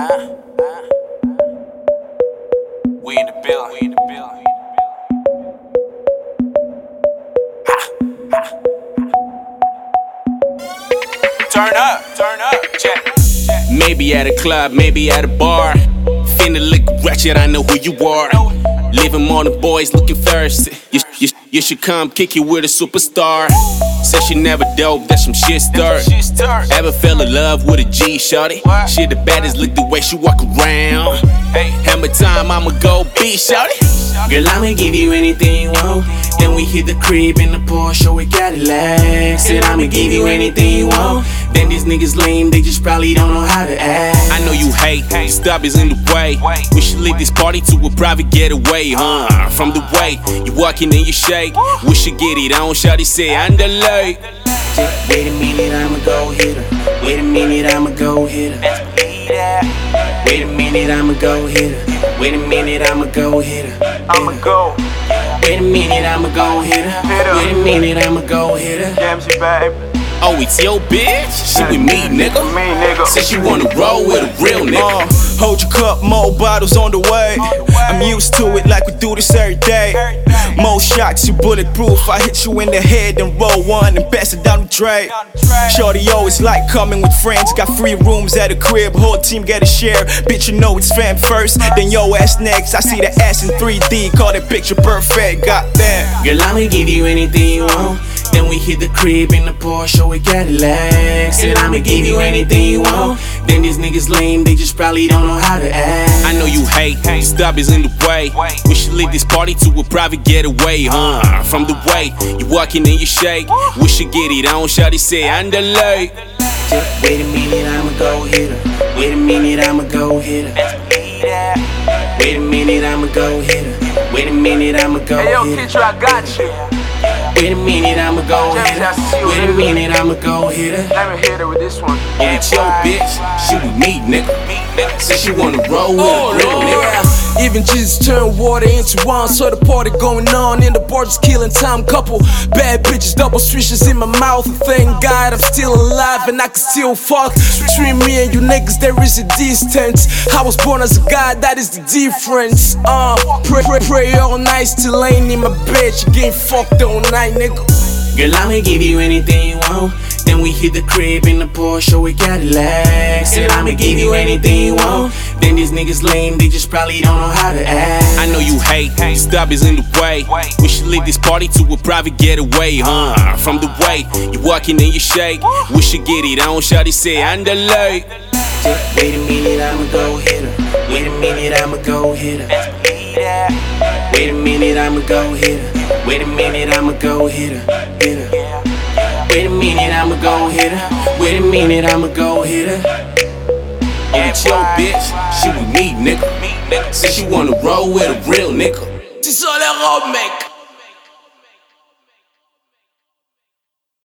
We in the build. We in the building. Turn up, turn up, check. Maybe at a club, maybe at a bar. Finna look wretched, I know who you are. Living on the boys looking thirsty. You, you, you should come kick it with a superstar. Said she never dope, that's some shit start. She start. Ever fell in love with a G shorty? What? She the baddest, look the way she walk around. Hey, Hammer time, I'ma go beat shorty. Girl, I'ma give you anything you want. Then we hit the crib in the Porsche, we got it legs. I'ma give you anything you want. Then these niggas lame, they just probably don't know how to act. I know you hate, stop is in the way. We should leave this party to a private getaway, huh? From the way you walking and you shake, we should get it on. Shawty say underlay. Wait a minute, I'ma go hit her. Wait a minute, I'ma go hit her. best believe that. Wait a minute, I'ma go hit her. Wait a minute, I'ma go hit her. I'ma go. Wait a minute, I'ma go hit her. Hit her. Wait a minute, I'ma go hit her. Damn, she babe. Oh, it's your bitch? She with me, nigga. Me, Said she wanna roll with a real nigga. Uh, hold your cup, more bottles on the way. I'm used to it like we do this every day. More shots, you bulletproof. I hit you in the head and roll one and pass it down the tray. Shorty always like coming with friends. Got free rooms at the crib, whole team get a share. Bitch, you know it's fam first, then yo ass next. I see the ass in 3D, call that picture perfect. Goddamn. Girl, I'ma give you anything you want. Then we hit the crib in the Porsche, we got it legs. Said I'ma give you anything you want. Then these niggas lame, they just probably don't know how to act. I know you hate, stop is in the way. We should leave this party to a private getaway, huh? From the way you walking and you shake, we should get it on. Shawty say underlay. Wait a minute, I'ma go hit her. Wait a minute, I'ma go hit her. Best believe that. Wait a minute, I'ma go hit her. Wait a minute, I'ma go Hey, yo, hit her. Kid, I got you. Wait a minute, I'ma go hit her. Wait a minute, I'ma go hit her. Let me hit her with this one. Oh, it's your bitch. She with me, nigga. Said she wanna roll with Oh, a real nigga. Even Jesus turned water into wine, so the party going on in the bar just killing time. Couple bad bitches, double switches in my mouth. Thank God I'm still alive and I can still fuck. Between me and you niggas, there is a distance. I was born as a god, that is the difference. Uh, pray, pray, pray all night, still ain't in my bed. You getting fucked all night, nigga. Girl, I'ma give you anything you want. Then we hit the crib in the Porsche, we got legs. Said I'ma give you anything you want. Then these niggas lame, they just probably don't know how to act. I know you hate, stop is in the way. We should leave this party to a private getaway, huh? From the way you walking and you shake, we should get it on. Shawty say underlay. Wait a minute, I'ma go hit her. Wait a minute, I'ma go hit her. Best believe that. Wait a minute, I'ma go hit her. Wait a minute, I'ma go hit her. Hit her. Wait a minute, I'ma go hit her. Wait a minute, I'ma go hit her. It's your bitch. She with me, nigga. Said she wanna roll with a real nigga. C'est ça les roms, mec.